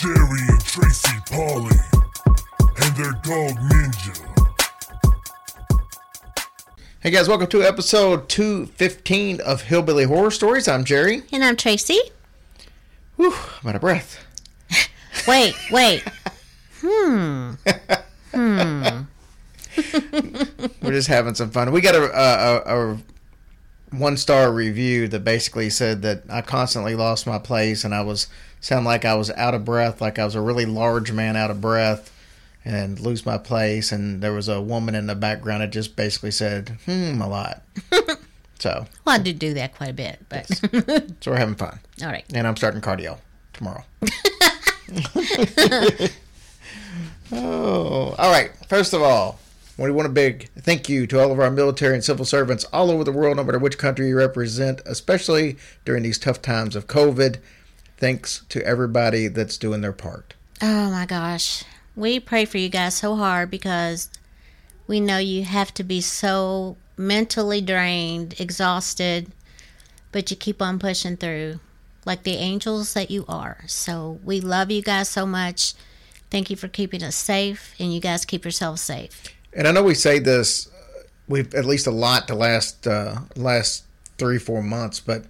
Jerry and Tracy Polly, and their dog Ninja. Hey guys, welcome to episode 215 of Hillbilly Horror Stories. I'm Jerry. And I'm Tracy. Whew, I'm out of breath. Wait, wait. Hmm. Hmm. We're just having some fun. We got a, a, a one star review that basically said that I constantly lost my place and I was sound like I was out of breath, like I was a really large man out of breath and lose my place. And there was a woman in the background that just basically said, hmm, a lot. so, Well, I do do that quite a bit, but so we're having fun. all right. And I'm starting cardio tomorrow. oh, all right. First of all, we want a big thank you to all of our military and civil servants all over the world, no matter which country you represent, especially during these tough times of COVID. Thanks to everybody that's doing their part. Oh my gosh. We pray for you guys so hard because we know you have to be so mentally drained, exhausted, but you keep on pushing through like the angels that you are. So we love you guys so much. Thank you for keeping us safe, and you guys keep yourselves safe. And I know we say this, uh, we've at least a lot the last uh, last three four months, but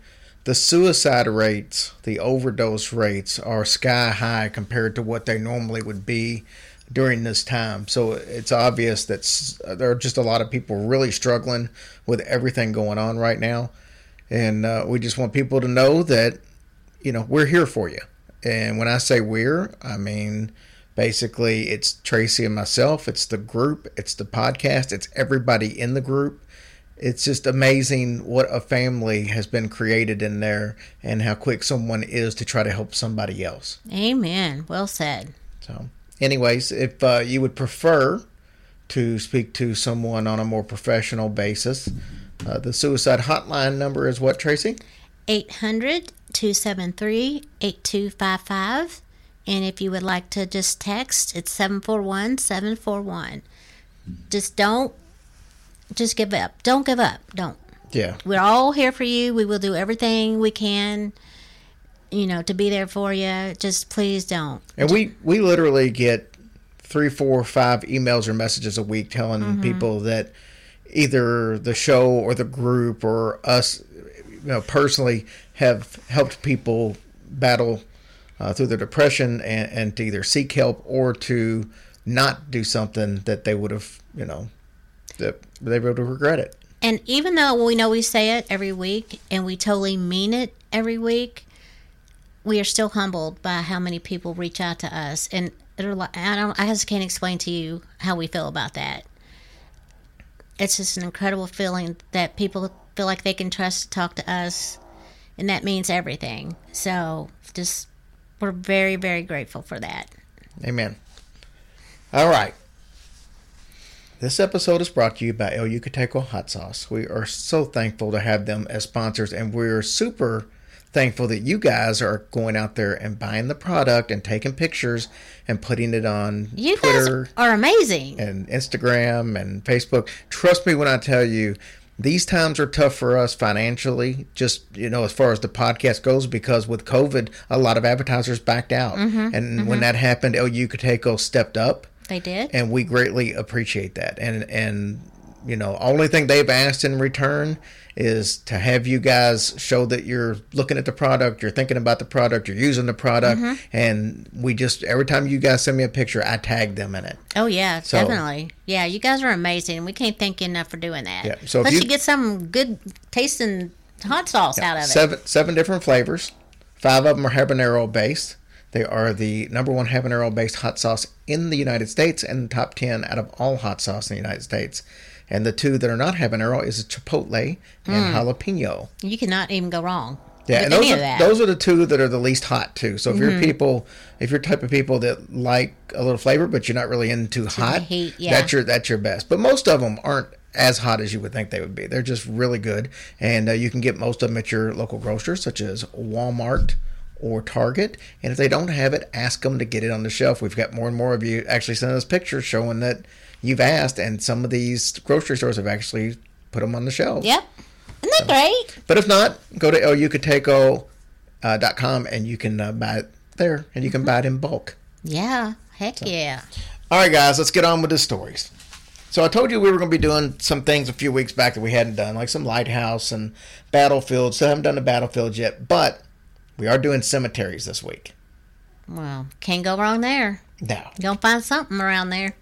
the suicide rates, the overdose rates are sky high compared to what they normally would be during this time. So it's obvious that there are just a lot of people really struggling with everything going on right now, and uh, we just want people to know that you know we're here for you. And when I say we're, I mean basically it's Tracy and myself, it's the group, it's the podcast, it's everybody in the group. It's just amazing what a family has been created in there and how quick someone is to try to help somebody else. Amen. Well said. So, anyways, if uh, you would prefer to speak to someone on a more professional basis, uh, the suicide hotline number is what, Tracy? 800 273 8255. And if you would like to just text, it's 741 741. Just don't, just give up. Don't give up. Don't. Yeah. We're all here for you. We will do everything we can, you know, to be there for you. Just please don't. And we we literally get three, four, five emails or messages a week telling people that either the show or the group or us, you know, personally have helped people battle uh, through their depression and, and to either seek help or to not do something that they would have, you know, that they have regret it. And even though we know we say it every week and we totally mean it every week, we are still humbled by how many people reach out to us. And like- I don't, I just can't explain to you how we feel about that. It's just an incredible feeling that people feel like they can trust to talk to us, and that means everything. So just we're very, very grateful for that. Amen. All right. This episode is brought to you by El Yucateco Hot Sauce. We are so thankful to have them as sponsors, and we're super thankful that you guys are going out there and buying the product and taking pictures and putting it on You Twitter guys are amazing. and Instagram and Facebook. Trust me when I tell you, these times are tough for us financially, just, you know, as far as the podcast goes, because with COVID, a lot of advertisers backed out. Mm-hmm, and when mm-hmm. that happened, El Yucateco stepped up They did. and we greatly appreciate that. And and you know, only thing they've asked in return is to have you guys show that you're looking at the product, you're thinking about the product, you're using the product, mm-hmm. and we just every time you guys send me a picture, I tag them in it. Oh yeah, So- definitely. Yeah, you guys are amazing. We can't thank you enough for doing that. Yeah, so Plus, you- you, get some good tasting hot sauce out of it. Seven seven different flavors. Five of them are habanero based. They are the number one habanero based hot sauce in the United States and top 10 out of all hot sauce in the United States. And the two that are not habanero is chipotle and jalapeno. You cannot even go wrong. Yeah, with and those any are, of that. Mm-hmm. those are the two that are the least hot too. So if you're people, if you're type of people that like a little flavor, but you're not really into hot, heat, yeah. that's your that's your best. But most of them aren't as hot as you would think they would be. They're just really good, and uh, you can get most of them at your local grocer, such as Walmart or Target. And if they don't have it, ask them to get it on the shelf. We've got more and more of you actually sending us pictures showing that you've asked, and some of these grocery stores have actually put them on the shelf. Yep. Isn't that great? But if not, go to elyucateco.com and you can uh, buy it there and you can buy it in bulk. Yeah. Heck yeah. All right, guys, let's get on with the stories. So I told you we were going to be doing some things a few weeks back that we hadn't done, like some lighthouse and battlefields. Still haven't done the battlefields yet, but we are doing cemeteries this week. Well, can't go wrong there. You're gonna find something around there.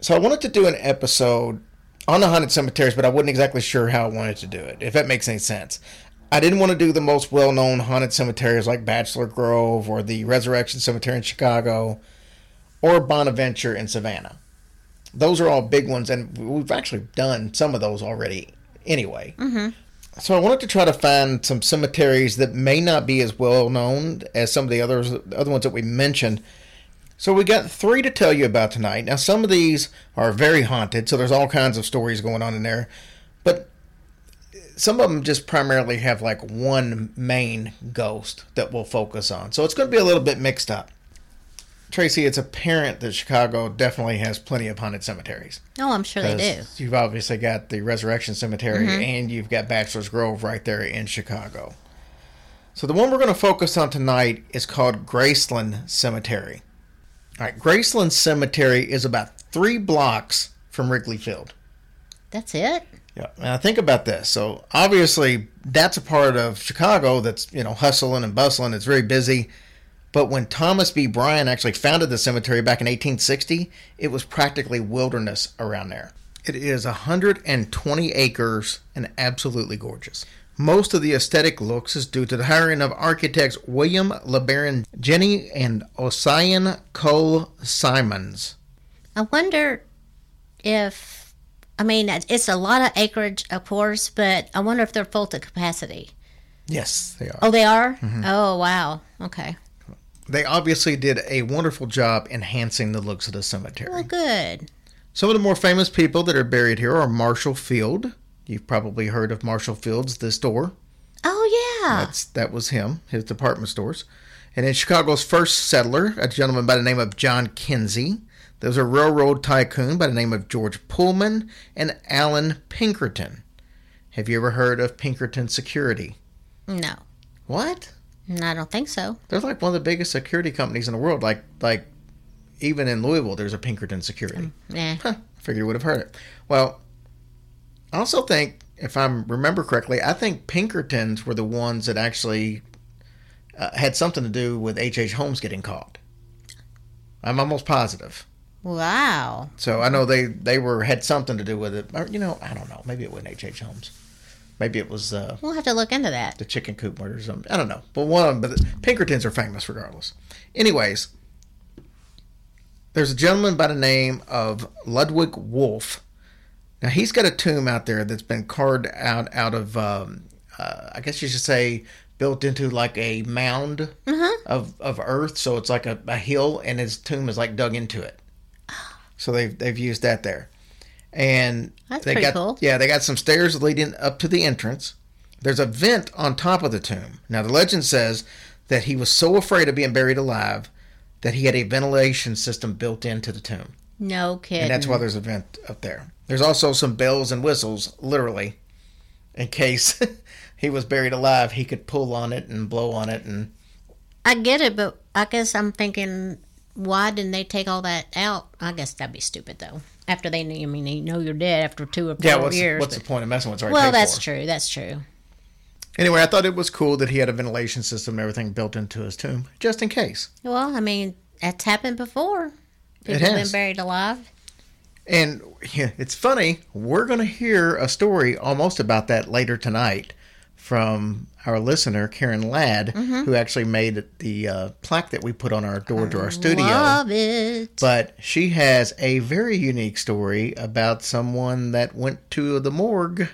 so I wanted to do an episode on the haunted cemeteries, but I wasn't exactly sure how I wanted to do it, if that makes any sense. I didn't want to do the most well known haunted cemeteries like Bachelor Grove or the Resurrection Cemetery in Chicago or Bonaventure in Savannah. Those are all big ones, and we've actually done some of those already anyway. Mm-hmm. So I wanted to try to find some cemeteries that may not be as well known as some of the others, the other ones that we mentioned. So we got three to tell you about tonight. Now some of these are very haunted, so there's all kinds of stories going on in there. But some of them just primarily have like one main ghost that we'll focus on. So it's going to be a little bit mixed up. Tracy, it's apparent that Chicago definitely has plenty of haunted cemeteries. Oh, I'm sure they do. You've obviously got the Resurrection Cemetery mm-hmm. and you've got Bachelor's Grove right there in Chicago. So the one we're going to focus on tonight is called Graceland Cemetery. All right, Graceland Cemetery is about three blocks from Wrigley Field. That's it. Yeah. Now think about this. So obviously that's a part of Chicago that's, you know, hustling and bustling. It's very busy. But when Thomas B. Bryan actually founded the cemetery back in 1860, it was practically wilderness around there. It is 120 acres and absolutely gorgeous. Most of the aesthetic looks is due to the hiring of architects William LeBaron Jenney and Ossian Cole Simonds. I wonder if, I mean, it's a lot of acreage, of course, but I wonder if they're full to capacity. Yes, they are. Oh, they are? Mm-hmm. Oh, wow. Okay. They obviously did a wonderful job enhancing the looks of the cemetery. Well, good. Some of the more famous people that are buried here are Marshall Field. You've probably heard of Marshall Field's the store. Oh, yeah. That's that was him, his department stores. And in Chicago's first settler, a gentleman by the name of John Kinzie. There was a railroad tycoon by the name of George Pullman and Allan Pinkerton. Have you ever heard of Pinkerton Security? no. What? I don't think so. They're like one of the biggest security companies in the world. Like like even in Louisville, there's a Pinkerton Security. Yeah. Huh, figured you would have heard it. Well, I also think, if I remember correctly, I think Pinkertons were the ones that actually uh, had something to do with H.H. H. Holmes getting caught. I'm almost positive. Wow. So I know they, they were had something to do with it. Or, you know, I don't know. Maybe it wasn't H.H. H. Holmes. Maybe it was uh, We'll have to look into that. the chicken coop murder or something. I don't know. But one of them, but the Pinkertons are famous regardless. Anyways, there's a gentleman by the name of Ludwig Wolff. Now he's got a tomb out there that's been carved out out of, um, uh, I guess you should say, built into like a mound of, of earth. So it's like a, a hill, and his tomb is like dug into it. So they've they've used that there, and That's they got cool. yeah they got some stairs leading up to the entrance. There's a vent on top of the tomb. Now, the legend says that he was so afraid of being buried alive that he had a ventilation system built into the tomb. No kidding. And that's why there's a vent up there. There's also some bells and whistles, literally, in case he was buried alive, he could pull on it and blow on it. And I get it, but I guess I'm thinking, why didn't they take all that out? I guess that'd be stupid, though. After they, I mean, they know you're dead after two or four yeah, what's, years. what's the point of messing with? It's well, that's for. true. That's true. Anyway, I thought it was cool that he had a ventilation system and everything built into his tomb, just in case. Well, I mean, that's happened before. People It has. been buried alive. And yeah, it's funny. We're going to hear a story almost about that later tonight. From our listener Karen Ladd, who actually made the uh, plaque that we put on our door to our studio. Love it. But she has a very unique story about someone that went to the morgue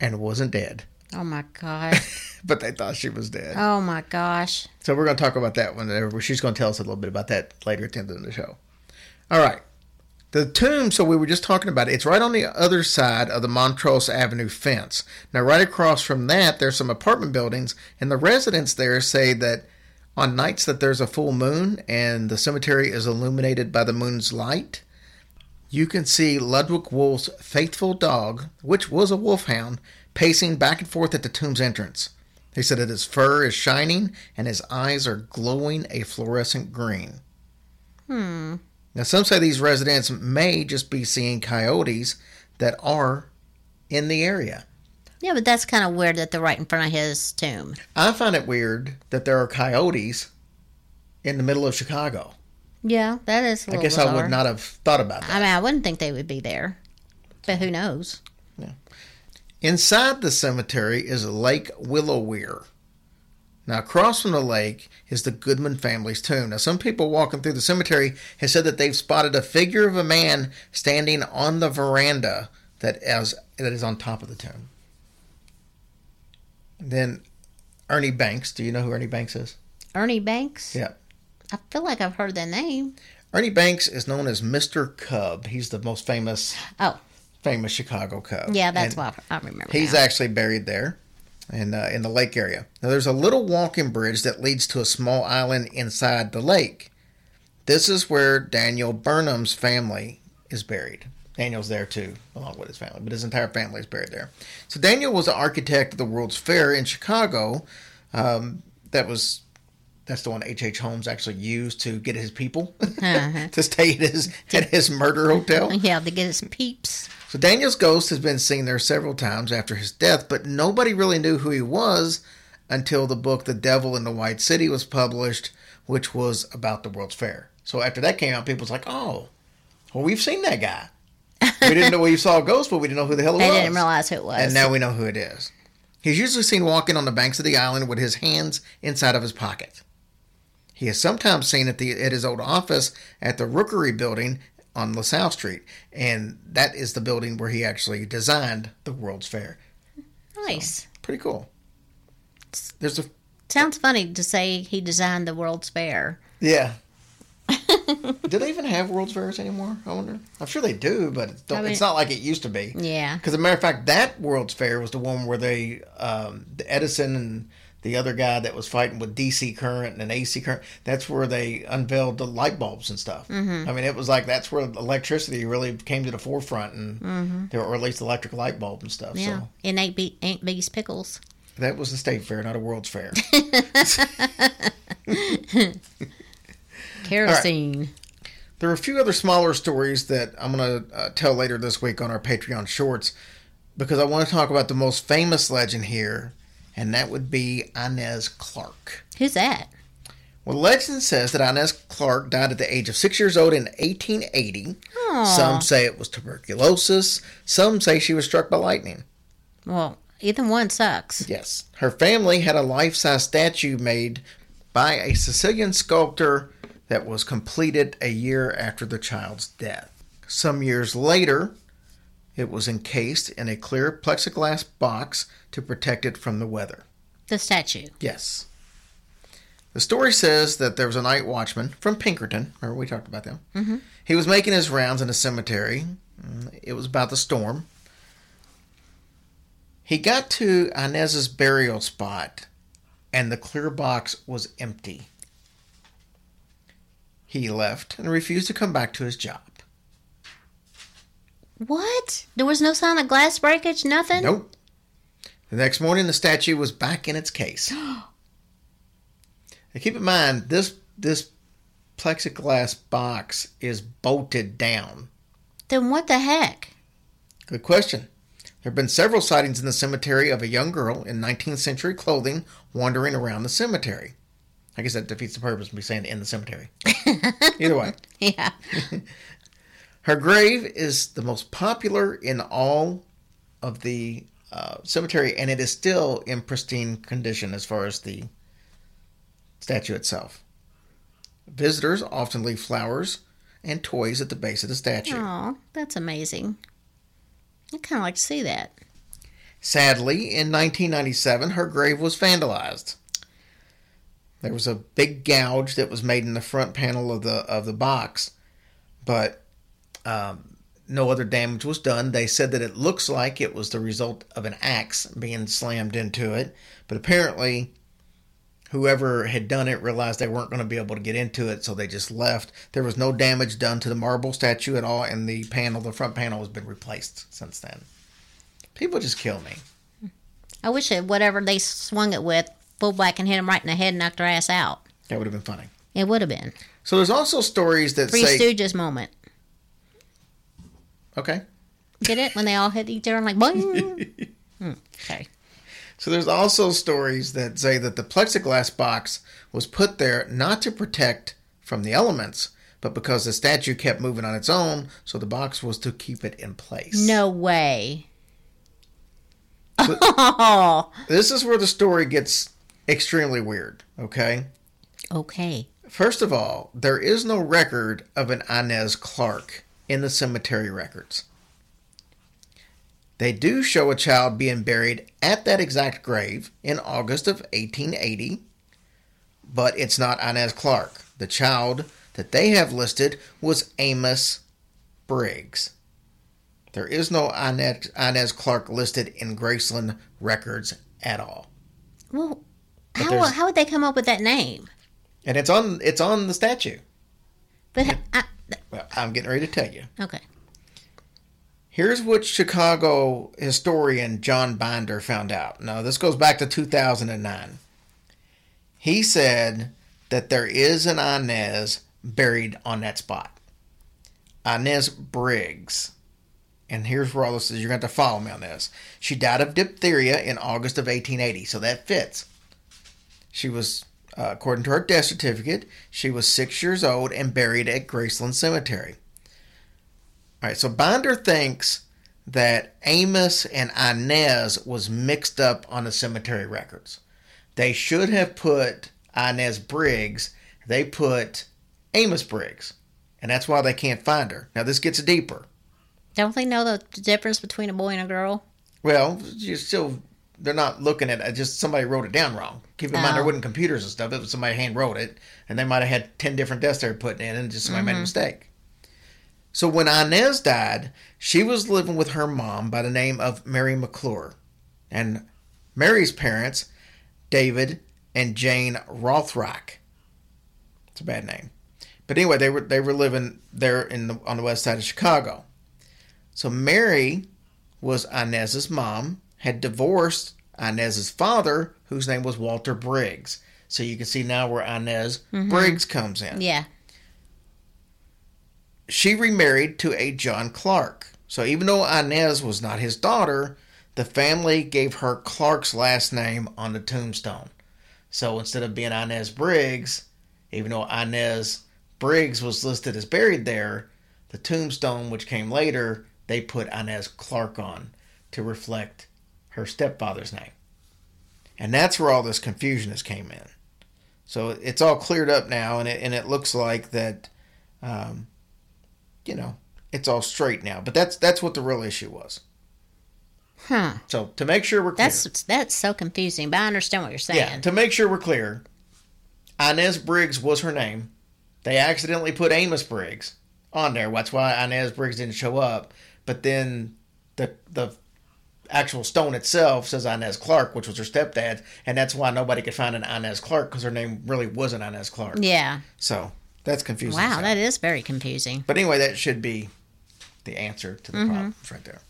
and wasn't dead, Oh my god! but they thought she was dead. Oh my gosh. So we're going to talk about that one. uh, She's going to tell us a little bit about that later at the end of the show. All right. The tomb, so we were just talking about it, it's right on the other side of the Montrose Avenue fence. Now, right across from that, there's some apartment buildings, and the residents there say that on nights that there's a full moon and the cemetery is illuminated by the moon's light, you can see Ludwig Wolff's faithful dog, which was a wolfhound, pacing back and forth at the tomb's entrance. He said that his fur is shining and his eyes are glowing a fluorescent green. Hmm. Now, some say these residents may just be seeing coyotes that are in the area. Yeah, but that's kind of weird that they're right in front of his tomb. I find it weird that there are coyotes in the middle of Chicago. Yeah, that is. I I guess I would not have thought about that. I mean, I wouldn't think they would be there, but who knows? Yeah. Inside the cemetery is Lake Willowmere. Now, across from the lake is the Goodman family's tomb. Now, some people walking through the cemetery have said that they've spotted a figure of a man standing on the veranda that is, that is on top of the tomb. Then Ernie Banks. Do you know who Ernie Banks is? Ernie Banks. Yeah. I feel like I've heard that name. Ernie Banks is known as Mr. Cub. He's the most famous Oh, famous Chicago Cub. yeah, that's And- why I remember. He's now. actually buried there, in uh, in the lake area. Now, there's a little walking bridge that leads to a small island inside the lake. This is where Daniel Burnham's family is buried. Daniel's there too, along with his family, but his entire family is buried there. So Daniel was the architect of the World's Fair in Chicago. Um, that was that's the one H. H. Holmes actually used to get his people Uh-huh. to stay at his at his murder hotel. yeah, to get his peeps. So Daniel's ghost has been seen there several times after his death, but nobody really knew who he was until the book The Devil in the White City was published, which was about the World's Fair. So after that came out, people was like, "Oh, well, we've seen that guy. We didn't know we saw a ghost, but we didn't know who the hell it They was." didn't realize who it was. and now we know who it is. He's usually seen walking on the banks of the island with his hands inside of his pocket. He is sometimes seen at the at his old office at the Rookery Building on LaSalle Street, and that is the building where he actually designed the World's Fair. nice. Pretty cool. There's a Sounds funny to say he designed the World's Fair. yeah. do they even have World's Fairs anymore? I wonder. I'm sure they do, but it's, don't, I mean- it's not like it used to be. Yeah. Because, as a matter of fact, that World's Fair was the one where they, um, the Edison and the other guy that was fighting with DC current and AC current, that's where they unveiled the light bulbs and stuff. Mm-hmm. I mean, it was like that's where electricity really came to the forefront, and there, or at least electric light bulb and stuff. Yeah. So In Aunt, B- Aunt B's pickles. that was the state fair, not a World's Fair. Kerosene. There are a few other smaller stories that I'm going to uh, tell later this week on our Patreon shorts because I want to talk about the most famous legend here, and that would be Inez Clark. Who's that? Well, legend says that Inez Clark died at the age of six years old in 1880. Aw. Some say it was tuberculosis. Some say she was struck by lightning. Well, either one sucks. Yes. Her family had a life size statue made by a Sicilian sculptor that was completed a year after the child's death. Some years later, it was encased in a clear plexiglass box to protect it from the weather. The statue. Yes. The story says that there was a night watchman from Pinkerton. Remember, we talked about them. Mm-hmm. He was making his rounds in a cemetery. It was about the storm. He got to Inez's burial spot, and the clear box was empty. He left and refused to come back to his job. What? There was no sign of glass breakage? Nothing? Nope. The next morning, the statue was back in its case. now, keep in mind this this plexiglass box is bolted down. Then what the heck? Good question. There have been several sightings in the cemetery of a young girl in 19th century clothing wandering around the cemetery. I guess that defeats the purpose of me saying in the cemetery. Either way. Yeah. Her grave is the most popular in all of the uh, cemetery, and it is still in pristine condition as far as the statue itself. Visitors often leave flowers and toys at the base of the statue. Oh, that's amazing. I kind of like to see that. Sadly, in 1997, her grave was vandalized. There was a big gouge that was made in the front panel of the of the box, but um, no other damage was done. They said that it looks like it was the result of an axe being slammed into it, but apparently, whoever had done it realized they weren't going to be able to get into it, so they just left. There was no damage done to the marble statue at all, and the panel, the front panel, has been replaced since then. People just kill me. I wish that whatever they swung it with, fullback and hit him right in the head and knocked her ass out. That would have been funny. It would have been. So there's also stories that Three say, Stooges moment. Okay. Get it? When they all hit each other and like, boing. Hmm, okay. So there's also stories that say that the plexiglass box was put there not to protect from the elements, but because the statue kept moving on its own, so the box was to keep it in place. No way. Oh, This is where the story gets extremely weird, okay? okay. First of all, there is no record of an Inez Clark in the cemetery records. They do show a child being buried at that exact grave in August of 1880, but it's not Inez Clark. The child that they have listed was Amos Briggs. There is no Inez, Inez Clark listed in Graceland records at all. Well, how, how would they come up with that name? And it's on it's on the statue. But I, Well, I'm getting ready to tell you. okay. Here's what Chicago historian John Binder found out. Now, this goes back to 2009. He said that there is an Inez buried on that spot. Inez Briggs. And here's where all this is. You're going to have to follow me on this. She died of diphtheria in August of 1880, so that fits. She was, uh, according to her death certificate, she was six years old and buried at Graceland Cemetery. All right, so Binder thinks that Amos and Inez was mixed up on the cemetery records. They should have put Inez Briggs. They put Amos Briggs, and that's why they can't find her. Now this gets deeper. Don't they know the difference between a boy and a girl? Well, you're still they're not looking at it. Just somebody wrote it down wrong. Keep in mind there wasn't computers and stuff. It was somebody hand wrote it, and they might have had ten different deaths they were putting in, and just somebody made a mm-hmm. mistake. So when Inez died, she was living with her mom by the name of Mary McClure, and Mary's parents, David and Jane Rothrock. It's a bad name, but anyway, they were they were living there in the, on the west side of Chicago. So Mary was Inez's mom, had divorced Inez's father, whose name was Walter Briggs. So you can see now where Inez mm-hmm. Briggs comes in. Yeah. She remarried to a John Clark. So even though Inez was not his daughter, the family gave her Clark's last name on the tombstone. So instead of being Inez Briggs, even though Inez Briggs was listed as buried there, the tombstone, which came later, they put Inez Clark on to reflect her stepfather's name. And that's where all this confusion has came in. So it's all cleared up now, and it, and it looks like that, um, you know, it's all straight now. But that's that's what the real issue was. Huh. So to make sure we're clear, That's that's so confusing, but I understand what you're saying. yeah, to make sure we're clear, Inez Briggs was her name. They accidentally put Amos Briggs on there. That's why Inez Briggs didn't show up. But then the the actual stone itself says Inez Clark, which was her stepdad, and that's why nobody could find an Inez Clark because her name really wasn't Inez Clark. Yeah. So that's confusing. Wow, So- that is very confusing. But anyway, that should be the answer to Mm-hmm. the problem right there.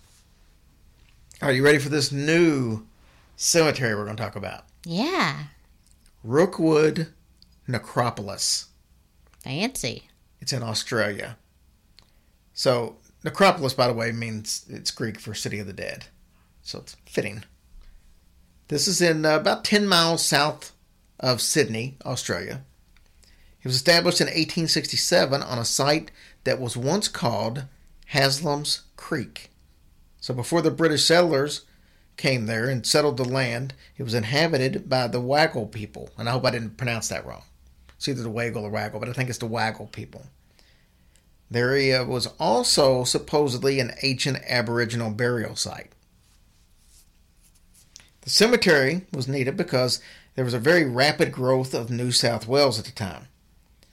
Are you ready for this new cemetery we're going to talk about? Yeah. Rookwood Necropolis. Fancy. It's in Australia. So, Necropolis, by the way, means it's Greek for City of the Dead. So it's fitting. This is in uh, about 10 miles south of Sydney, Australia. It was established in 1867 on a site that was once called Haslam's Creek. So before the British settlers came there and settled the land. It was inhabited by the Waggle people, and I hope I didn't pronounce that wrong. It's either the Waggle or Waggle, but I think it's the Waggle people. The area was also supposedly an ancient Aboriginal burial site. The cemetery was needed because there was a very rapid growth of New South Wales at the time.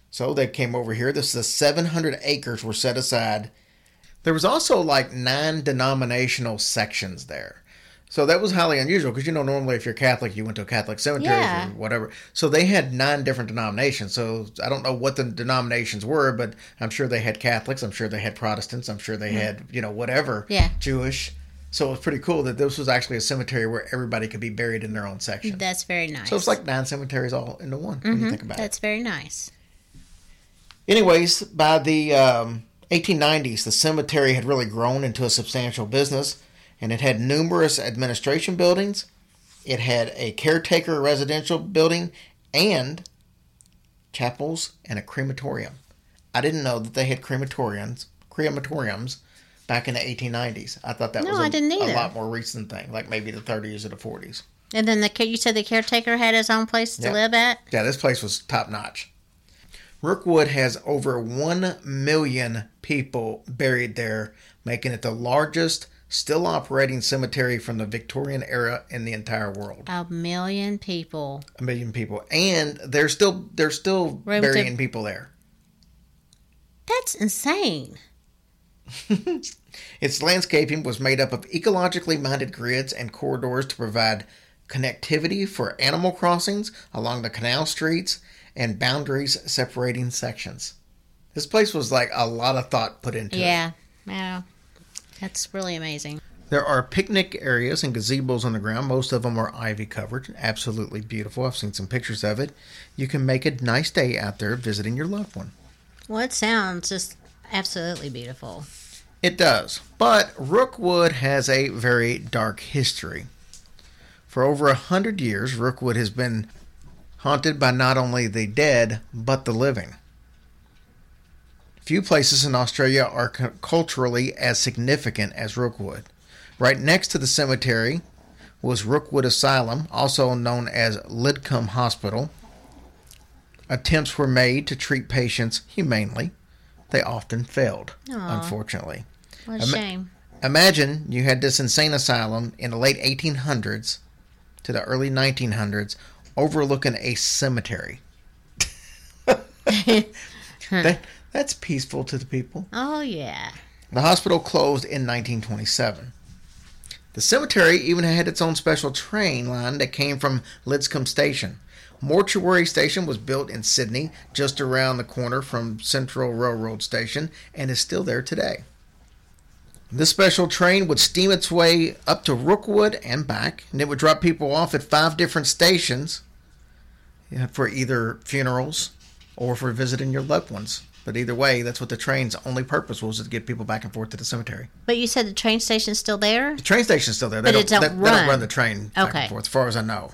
So they came over here. This is 700 acres were set aside. There was also like nine denominational sections there. So that was highly unusual because you know normally if you're Catholic you went to a Catholic cemetery Yeah. or whatever. So they had nine different denominations. So I don't know what the denominations were, but I'm sure they had Catholics. I'm sure they had Protestants. I'm sure they had you know whatever Yeah. Jewish. So it was pretty cool that this was actually a cemetery where everybody could be buried in their own section. That's very nice. So it's like nine cemeteries all into one when you think about it. That's very nice. Anyways, by the um, 1890s, the cemetery had really grown into a substantial business, and it had numerous administration buildings. It had a caretaker residential building and chapels and a crematorium. I didn't know that they had crematoriums, crematoriums back in the 1890s. I thought that No, was a, I didn't either. a lot more recent thing, like maybe the 30s or the 40s. And then the you said the caretaker had his own place to Yeah. live at. Yeah, this place was top notch. Rookwood has over 1 million people buried there, making it the largest still operating cemetery from the Victorian era in the entire world. A million people. A million people. And they're still they're still Room to- burying people there. That's insane. Its landscaping was made up of ecologically minded grids and corridors to provide connectivity for animal crossings along the canal streets and boundaries separating sections. This place was like a lot of thought put into it. Yeah. Yeah. That's really amazing. There are picnic areas and gazebos on the ground. Most of them are ivy covered. Absolutely beautiful. I've seen some pictures of it. You can make a nice day out there visiting your loved one. Well, it sounds just absolutely beautiful. It does. But Rookwood has a very dark history. For over a hundred years, Rookwood has been haunted by not only the dead, but the living. Few places in Australia are culturally as significant as Rookwood. Right next to the cemetery was Rookwood Asylum, also known as Lidcombe Hospital. Attempts were made to treat patients humanely. They often failed, Aw. unfortunately. What a Ima- shame. Imagine you had this insane asylum in the late 1800s to the early 1900s overlooking a cemetery. that, that's peaceful to the people. Oh, yeah. The hospital closed in 1927. The cemetery even had its own special train line that came from Lidscombe Station. Mortuary Station was built in Sydney, just around the corner from Central Railroad Station, and is still there today. This special train would steam its way up to Rookwood and back, and it would drop people off at five different stations for either funerals or for visiting your loved ones. But either way, that's what the train's only purpose was to get people back and forth to the cemetery. But you said the train station's still there? The train station's still there. They But it don't they, they don't run. run the train back Okay. and forth, as far as I know.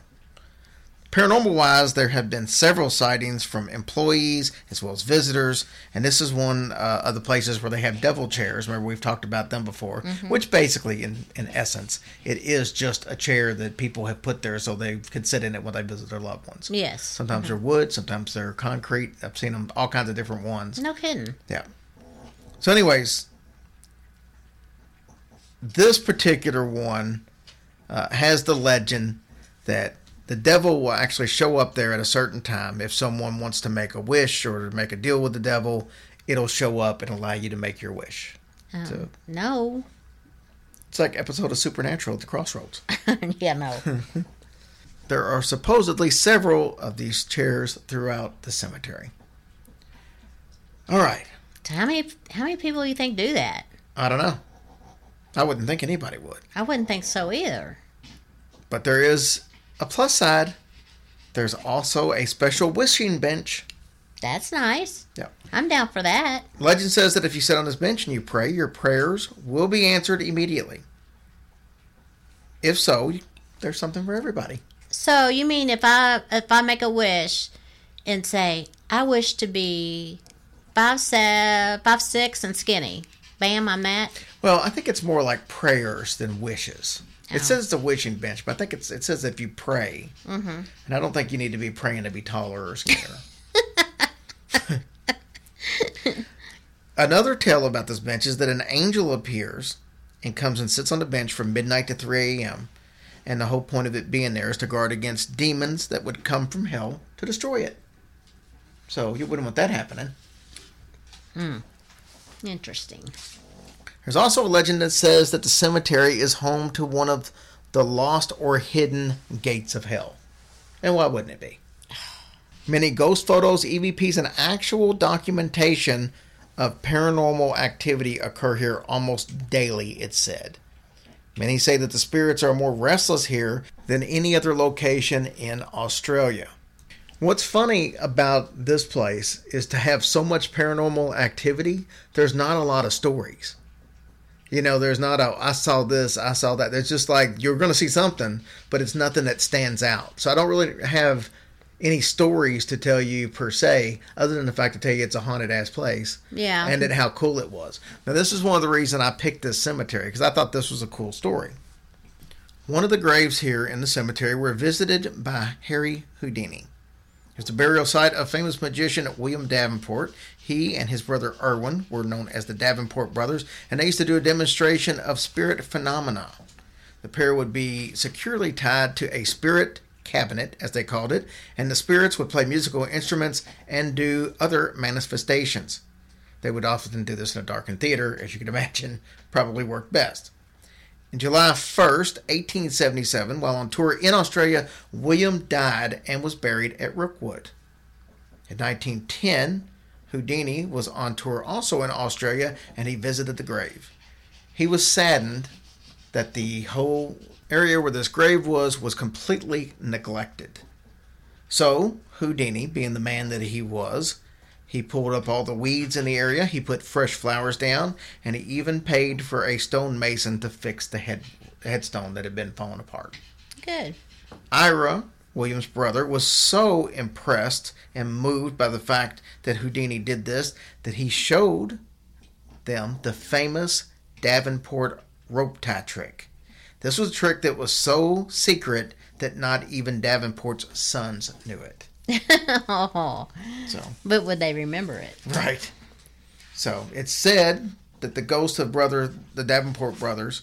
Paranormal wise, there have been several sightings from employees as well as visitors, and this is one uh, of the places where they have devil chairs. Remember, we've talked about them before, Mm-hmm. which basically, in, in essence, it is just a chair that people have put there so they can sit in it when they visit their loved ones. Yes. Sometimes they're wood, sometimes they're concrete. I've seen them all kinds of different ones. No kidding. Yeah. So, anyways, this particular one uh, has the legend that the devil will actually show up there at a certain time. If someone wants to make a wish or to make a deal with the devil, it'll show up and allow you to make your wish. Um, So No. it's like episode of Supernatural at the Crossroads. yeah, no. There are supposedly several of these chairs throughout the cemetery. All right. how many how many people do you think do that? I don't know. I wouldn't think anybody would. I wouldn't think so either. But there is a plus side. There's also a special wishing bench. That's nice. Yeah. I'm down for that. Legend says that if you sit on this bench and you pray, your prayers will be answered immediately. If so, there's something for everybody. So you mean if I if I make a wish and say I wish to be five se- five six and skinny, bam, I'm that. Well, I think it's more like prayers than wishes. It says it's a wishing bench, but I think it's it says if you pray, mm-hmm. and I don't think you need to be praying to be taller or skinnier. Another tale about this bench is that an angel appears and comes and sits on the bench from midnight to 3 a.m. And the whole point of it being there is to guard against demons that would come from hell to destroy it. So you wouldn't want that happening. Hmm. Interesting. There's also a legend that says that the cemetery is home to one of the lost or hidden gates of hell. And why wouldn't it be? Many ghost photos, EVPs, and actual documentation of paranormal activity occur here almost daily, it's said. Many say that the spirits are more restless here than any other location in Australia. What's funny about this place is to have so much paranormal activity, there's not a lot of stories. You know, there's not a I saw this, I saw that. There's just like you're going to see something, but it's nothing that stands out. So I don't really have any stories to tell you per se, other than the fact to tell you it's a haunted ass place. Yeah. And then how cool it was. Now, this is one of the reasons I picked this cemetery because I thought this was a cool story. One of the graves here in the cemetery were visited by Harry Houdini. It's the burial site of famous magician William Davenport. He and his brother Irwin were known as the Davenport brothers, and they used to do a demonstration of spirit phenomena. The pair would be securely tied to a spirit cabinet, as they called it, and the spirits would play musical instruments and do other manifestations. They would often do this in a darkened theater, as you can imagine, probably worked best. In July 1st, 1877, while on tour in Australia, William died and was buried at Rookwood. In 1910, Houdini was on tour also in Australia and he visited the grave. He was saddened that the whole area where this grave was was completely neglected. So, Houdini, being the man that he was, he pulled up all the weeds in the area, he put fresh flowers down, and he even paid for a stonemason to fix the head headstone that had been falling apart. Good. Ira, William's brother, was so impressed and moved by the fact that Houdini did this that he showed them the famous Davenport rope tie trick. This was a trick that was so secret that not even Davenport's sons knew it. oh, So, but would they remember it? right. So, it's said that the ghost of brother the Davenport brothers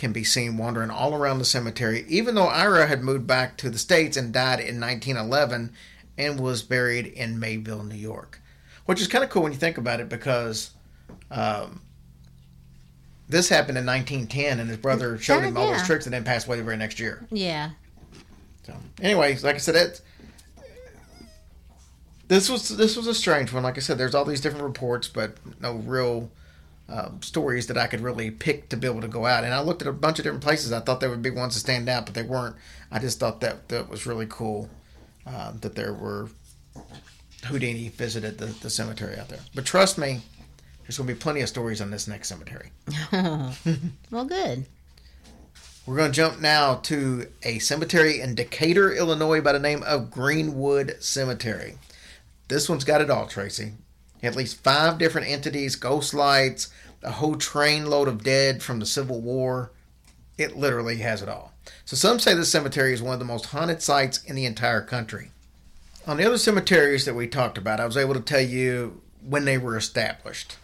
can be seen wandering all around the cemetery, even though Ira had moved back to the States and died in 1911 and was buried in Mayville, New York. Which is kind of cool when you think about it because um, this happened in 1910 and his brother showed him all those tricks and then passed away the very next year. Yeah. So, anyways, like I said, it. This was this was a strange one. Like I said, there's all these different reports, but no real uh, stories that I could really pick to be able to go out. And I looked at a bunch of different places. I thought there would be ones to stand out, but they weren't. I just thought that that was really cool uh, that there were Houdini visited the, the cemetery out there. But trust me, there's going to be plenty of stories on this next cemetery. Well, good. We're going to jump now to a cemetery in Decatur, Illinois by the name of Greenwood Cemetery. This one's got it all, Tracy. At least five different entities, ghost lights, a whole trainload of dead from the Civil War. It literally has it all. So some say this cemetery is one of the most haunted sites in the entire country. On the other cemeteries that we talked about, I was able to tell you when they were established.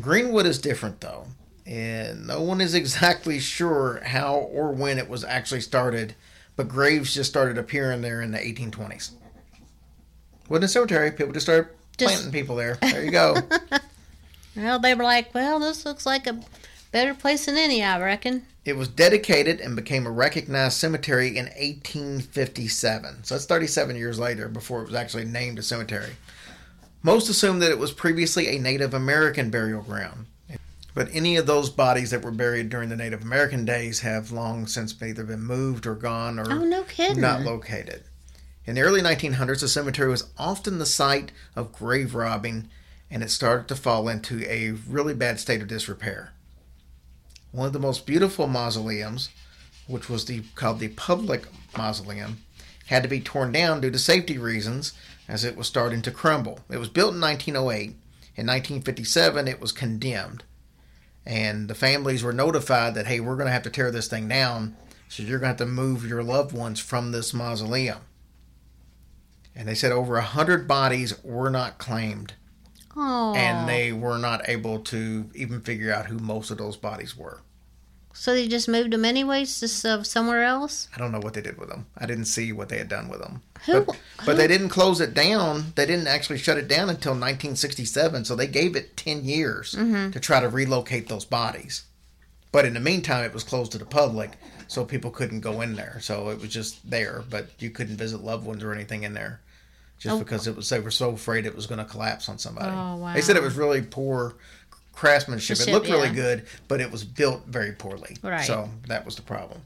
Greenwood is different though, and no one is exactly sure how or when it was actually started, but graves just started appearing there in the 1820s. Wasn't a cemetery, people just started Just- planting people there. There you go. Well, they were like, well, this looks like a better place than any, I reckon. it was dedicated and became a recognized cemetery in 1857. So that's 37 years later before it was actually named a cemetery. Most assume that it was previously a Native American burial ground. But any of those bodies that were buried during the Native American days have long since either been moved or gone or Oh, no kidding. not located. In the early 1900s, the cemetery was often the site of grave robbing, and it started to fall into a really bad state of disrepair. One of the most beautiful mausoleums, which was the called the public mausoleum, had to be torn down due to safety reasons as it was starting to crumble. It was built in 1908. In 1957, it was condemned, and the families were notified that hey, we're going to have to tear this thing down So you're going to have to move your loved ones from this mausoleum. And they said over a hundred bodies were not claimed, Oh. and they were not able to even figure out who most of those bodies were. So they just moved them anyways to s- somewhere else? I don't know what they did with them. I didn't see what they had done with them. Who- but, but they didn't close it down. They didn't actually shut it down until 1967. So they gave it 10 years Mm-hmm. to try to relocate those bodies. But in the meantime, it was closed to the public, so people couldn't go in there. So it was just there, but you couldn't visit loved ones or anything in there, just Oh. because it was they were so afraid it was going to collapse on somebody. Oh, They said it was really poor craftsmanship. It Ship, looked really good, but it was built very poorly. Right. So that was the problem.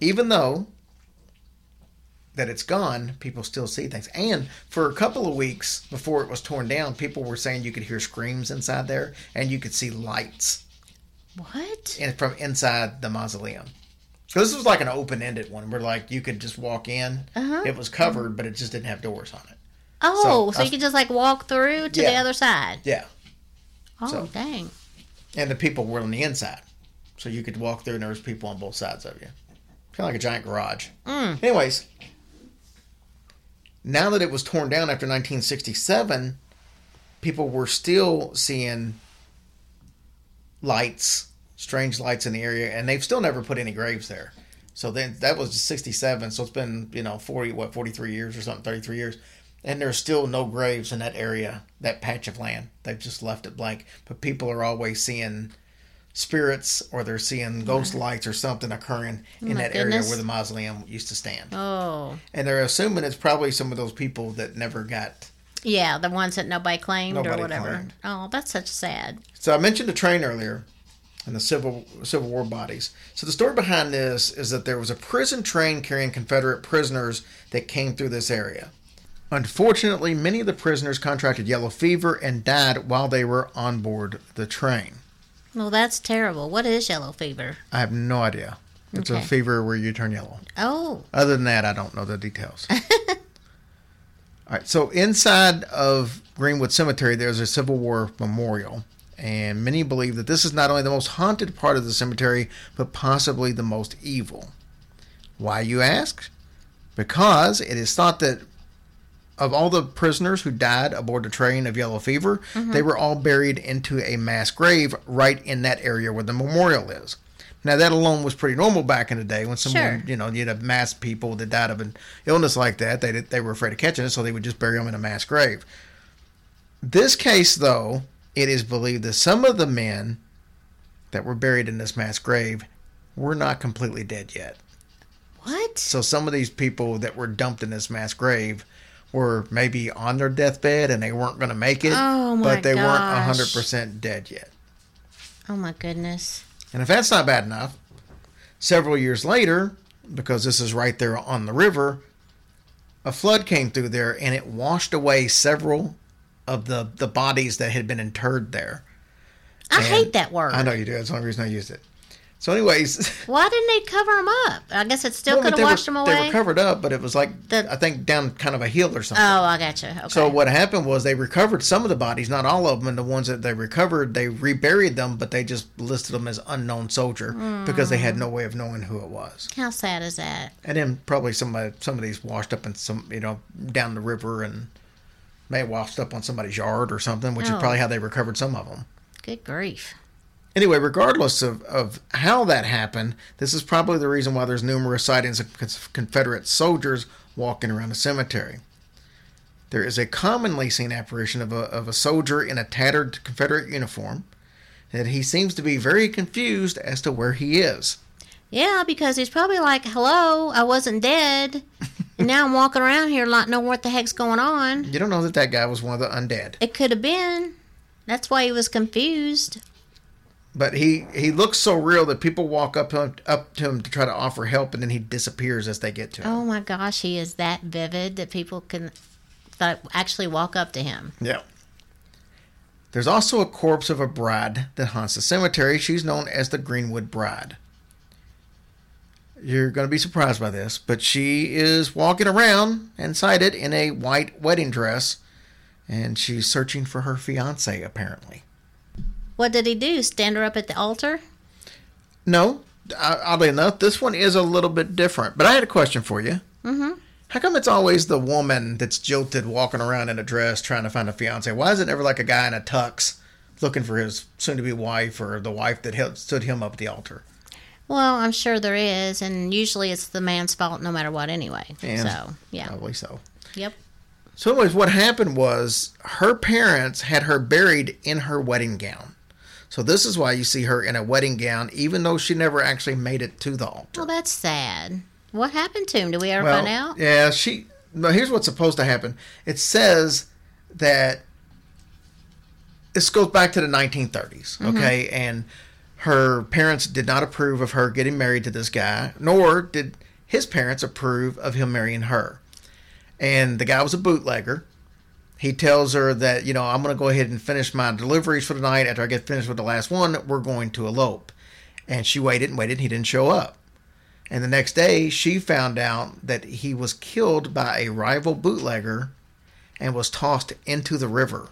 Even though that it's gone, people still see things. And for a couple of weeks before it was torn down, people were saying you could hear screams inside there and you could see lights What? in, from inside the mausoleum. So this was like an open-ended one where like you could just walk in. Uh-huh. It was covered, but it just didn't have doors on it. Oh, so, I- you could just like walk through to the other side. Yeah. Oh, So- dang. And the people were on the inside. So you could walk through and there was people on both sides of you. Kind of like a giant garage. Mm. Anyways, now that it was torn down after 1967, people were still seeing lights, strange lights in the area, and they've still never put any graves there. So then that was 67, so it's been, you know, 40, what, 43 years or something, 33 years. And there's still no graves in that area, that patch of land. They've just left it blank. But people are always seeing spirits or they're seeing ghost lights or something occurring oh in my that area where the mausoleum used to stand. Oh. And they're assuming it's probably some of those people that never got. Yeah, the ones that nobody claimed Nobody or whatever. claimed. Oh, that's such sad. So I mentioned the train earlier and the Civil Civil War bodies. So the story behind this is that there was a prison train carrying Confederate prisoners that came through this area. Unfortunately, many of the prisoners contracted yellow fever and died while they were on board the train. Well, that's terrible. What is yellow fever? I have no idea. It's a fever where you turn yellow. Oh, Other than that, I don't know the details. All right, so inside of Greenwood Cemetery, there's a Civil War memorial, and many believe that this is not only the most haunted part of the cemetery, but possibly the most evil. Why, you ask? Because it is thought that of all the prisoners who died aboard the train of yellow fever, mm-hmm. they were all buried into a mass grave right in that area where the memorial is. Now that alone was pretty normal back in the day when someone, Sure. you know, you'd have mass people that died of an illness like that. They they were afraid of catching it, so they would just bury them in a mass grave. This case, though, it is believed that some of the men that were buried in this mass grave were not completely dead yet. what? So some of these people that were dumped in this mass grave were maybe on their deathbed and they weren't going to make it, Oh, my but they weren't gosh. 100% dead yet. Oh my goodness. And if that's not bad enough, several years later, because this is right there on the river, a flood came through there and it washed away several of the, the bodies that had been interred there. I And- hate that word. I know you do. That's the only reason I used it. So, anyways, Why didn't they cover them up? I guess it still well, could have were- washed them away. They were covered up, but it was like The- I think down kind of a hill or something. oh, I gotcha. Okay. So what happened was they recovered some of the bodies, not all of them, and the ones that they recovered, they reburied them, but they just listed them as unknown soldier because they had no way of knowing who it was. How sad is that? And then probably somebody, some of these washed up in some, you know, down the river and may have washed up on somebody's yard or something, which Oh. is probably how they recovered some of them. Good grief. Anyway, regardless of, of how that happened, this is probably the reason why there's numerous sightings of Confederate soldiers walking around the cemetery. There is a commonly seen apparition of a, of a soldier in a tattered Confederate uniform, and he seems to be very confused as to where he is. Yeah, because he's probably like, "Hello, I wasn't dead, and now I'm walking around here not know what the heck's going on." You don't know that that guy was one of the undead, It could have been. That's why he was confused. but he, he looks so real that people walk up to him, up to him to try to offer help, and then he disappears as they get to oh him. Oh my gosh, he is that vivid that people can th- actually walk up to him. Yeah. There's also a corpse of a bride that haunts the cemetery. She's known as the Greenwood Bride. You're going to be surprised by this, but she is walking around and sighted in a white wedding dress, and she's searching for her fiance, apparently. What did he do? Stand her up at the altar? No, uh, oddly enough, this one is a little bit different. But I had a question for you. Mm-hmm. How come it's always the woman that's jilted walking around in a dress trying to find a fiance? Why is it never like a guy in a tux looking for his soon to be wife or the wife that held, stood him up at the altar? Well, I'm sure there is, and usually it's the man's fault no matter what anyway. Yeah. So, yeah. Probably so. Yep. So, anyways, what happened was her parents had her buried in her wedding gown. So, this is why you see her in a wedding gown, even though she never actually made it to the altar. Well, that's sad. What happened to him? Do we ever Well, find out? Yeah, she. No, here's what's supposed to happen. It says that this goes back to the 1930s, Mm-hmm. okay, and her parents did not approve of her getting married to this guy, nor did his parents approve of him marrying her. And the guy was a bootlegger. He tells her that, you know, I'm going to go ahead and finish my deliveries for the night. After I get finished with the last one, we're going to elope. And she waited and waited, and he didn't show up. And the next day, she found out that he was killed by a rival bootlegger and was tossed into the river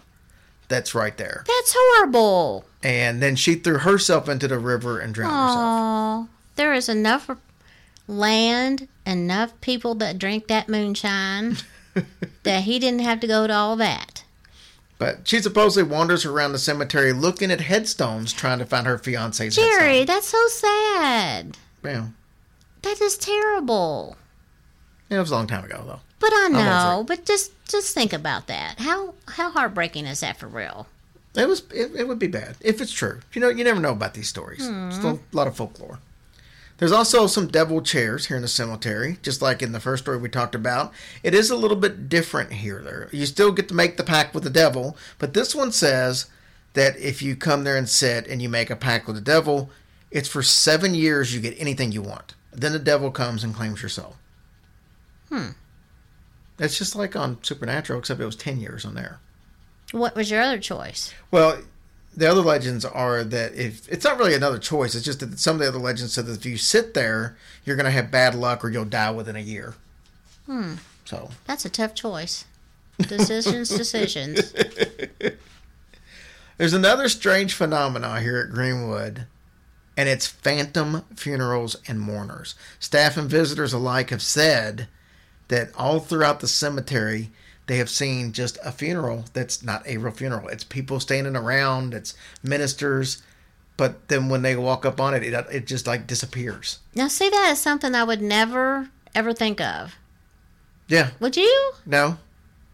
that's right there. That's horrible. And then she threw herself into the river and drowned herself. Oh, there is enough land, enough people that drink that moonshine that he didn't have to go to all that. But she supposedly wanders around the cemetery looking at headstones trying to find her fiance's Jerry, headstone. that's so sad. Yeah. That is terrible. It was a long time ago, though. But I know, but just just think about that. How how heartbreaking is that for real? It was. It, it would be bad if it's true. You know, you never know about these stories. Hmm. Still a lot of folklore. There's also some devil chairs here in the cemetery, just like in the first story we talked about. It is a little bit different here. There, you still get to make the pact with the devil, but this one says that if you come there and sit and you make a pact with the devil, it's for seven years. You get anything you want. Then the devil comes and claims your soul. Hmm. It's just like on Supernatural, except it was ten years on there. What was your other choice? Well, the other legends are that if it's not really another choice, it's just that some of the other legends said that if you sit there, you're going to have bad luck or you'll die within a year. Hmm. So That's a tough choice. Decisions, decisions. there's another strange phenomena here at Greenwood, and it's phantom funerals and mourners. Staff and visitors alike have said that all throughout the cemetery, they have seen just a funeral that's not a real funeral. It's people standing around, it's ministers, but then when they walk up on it, it, it just like disappears. Now, see, that is something I would never ever think of. Yeah, Would you? no.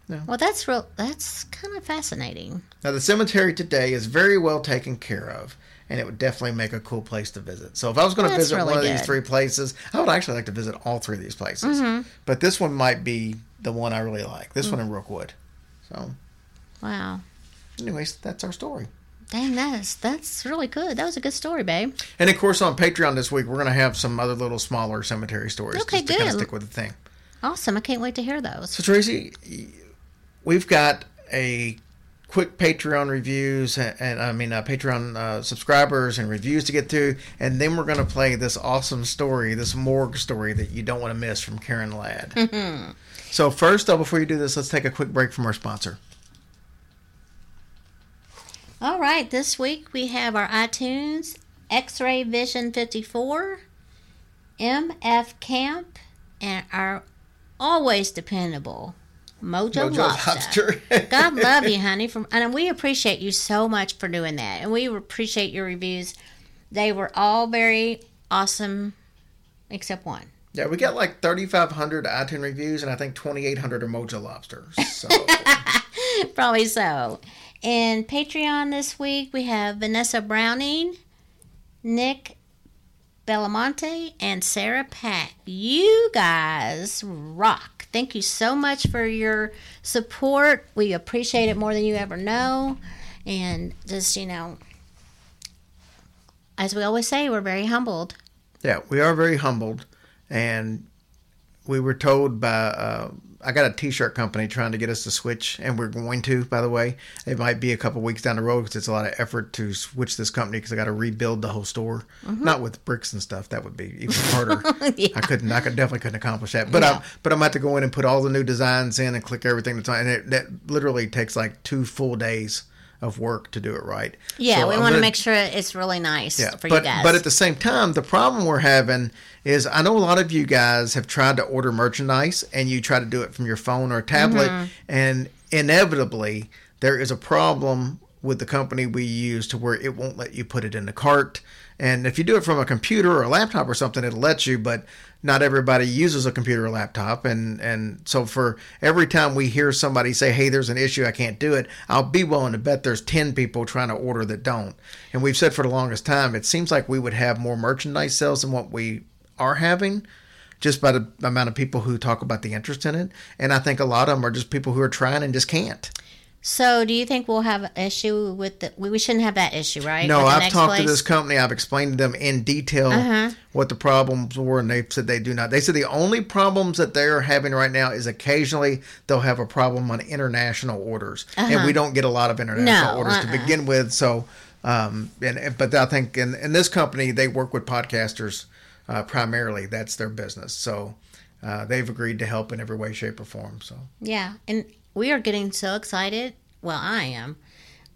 No. Well, that's real. That's kind of fascinating. Now, the cemetery today is very well taken care of, and it would definitely make a cool place to visit. So, if I was going to That's visit really one of these three places, I would actually like to visit all three of these places. Mm-hmm. But this one might be the one I really like. Mm. This one in Rockford. So, Wow. anyways, that's our story. Dang, that's that's really good. That was a good story, babe. And of course, on Patreon this week, we're going to have some other little smaller cemetery stories Okay, just to kind of good. stick with the thing. Awesome. I can't wait to hear those. So, Tracy, we've got a quick Patreon reviews and, and I mean uh, Patreon uh, subscribers and reviews to get through, and then we're going to play this awesome story, this morgue story that you don't want to miss from Karen Ladd. so, first, though, before you do this, let's take a quick break from our sponsor. All right, this week we have our iTunes X Ray Vision 54, MF Camp, and our always dependable Mojo, Mojo Lobster. Lobster. God love you, honey. From and we appreciate you so much for doing that, and we appreciate your reviews. They were all very awesome, except one. Yeah, we got like 3,500 iTunes reviews, and I think 2,800 are Mojo Lobster. So, Probably so. And Patreon this week we have Vanessa Browning, Nick Belamonte, and Sarah Pack. You guys rock. Thank you so much for your support. We appreciate it more than you ever know. And just, you know, as we always say, we're very humbled. yeah, we are very humbled, and we were told by uh, I got a T-shirt company trying to get us to switch, and we're going to. By the way, it might be a couple weeks down the road because it's a lot of effort to switch this company because I got to rebuild the whole store, mm-hmm. not with bricks and stuff. That would be even harder. I couldn't. I could definitely couldn't accomplish that. But No. I'm but I'm have to go in and put all the new designs in and click everything that's on, and it, that literally takes like two full days of work to do it right. Yeah, So we I'm want to gonna- make sure it's really nice yeah, for but you guys. but at the same time, the problem we're having is I know a lot of you guys have tried to order merchandise and you try to do it from your phone or tablet, Mm-hmm. and inevitably there is a problem with the company we use to where it won't let you put it in the cart. And if you do it from a computer or a laptop or something, it'll let you, but not everybody uses a computer or laptop. And, and so for every time we hear somebody say, hey, there's an issue, I can't do it, I'll be willing to bet there's 10 people trying to order that don't. And we've said for the longest time, it seems like we would have more merchandise sales than what we are having just by the amount of people who talk about the interest in it. And I think a lot of them are just people who are trying and just can't. So, do you think we'll have an issue with the? We, shouldn't have that issue, right? No, I've talked to this company. I've explained to them in detail Uh-huh. what the problems were, and they said they do not. They said the only problems that they're having right now is occasionally they'll have a problem on international orders, and we don't get a lot of international Uh-huh. No, orders to uh-uh. begin with. So, um, and but I think in, in this company they work with podcasters uh, primarily. That's their business. So. Uh, they've agreed to help in every way, shape, or form. So Yeah, and we are getting so excited. Well, I am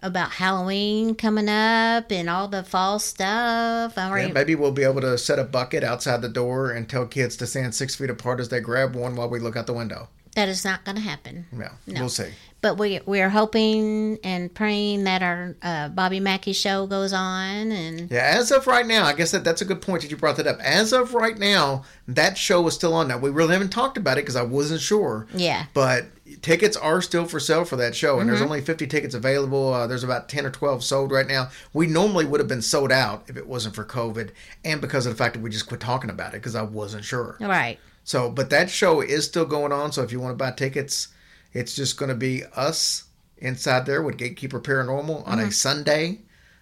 about Halloween coming up and all the fall stuff. I'm Yeah, already, maybe we'll be able to set a bucket outside the door and tell kids to stand six feet apart as they grab one while we look out the window. that is not going to happen. Yeah, No. we'll see. But we we are hoping and praying that our uh, Bobby Mackey show goes on and Yeah, as of right now, I guess that that's a good point that you brought that up. As of right now, that show is still on. Now we really haven't talked about it because I wasn't sure. yeah. But tickets are still for sale for that show, and there's only 50 tickets available. Uh, there's about 10 or 12 sold right now. We normally would have been sold out if it wasn't for COVID, and because of the fact that we just quit talking about it because I wasn't sure. All right. So, but that show is still going on. So if you want to buy tickets, it's just going to be us inside there with Gatekeeper Paranormal on a Sunday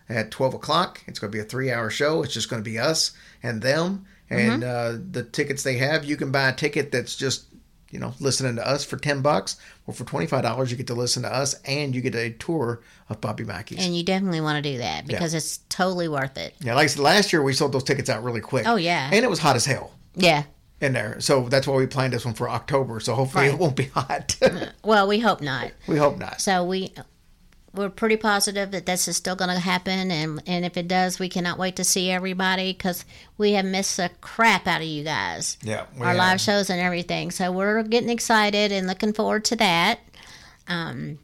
at 12 o'clock. It's going to be a three hour show. It's just going to be us and them. And uh, the tickets they have, you can buy a ticket that's just, you know, listening to us for 10 bucks. Or for $25, you get to listen to us and you get a tour of Bobby Mackey's. And you definitely want to do that because it's totally worth it. yeah, like I said, last year we sold those tickets out really quick. Oh, yeah. And it was hot as hell. Yeah. in there. So that's why we planned this one for October. So hopefully it won't be hot. Well, we hope not. we hope not. So we we're pretty positive that this is still going to happen, and and if it does, we cannot wait to see everybody because we have missed the crap out of you guys. Yeah, our have. live shows and everything. So we're getting excited and looking forward to that. Um,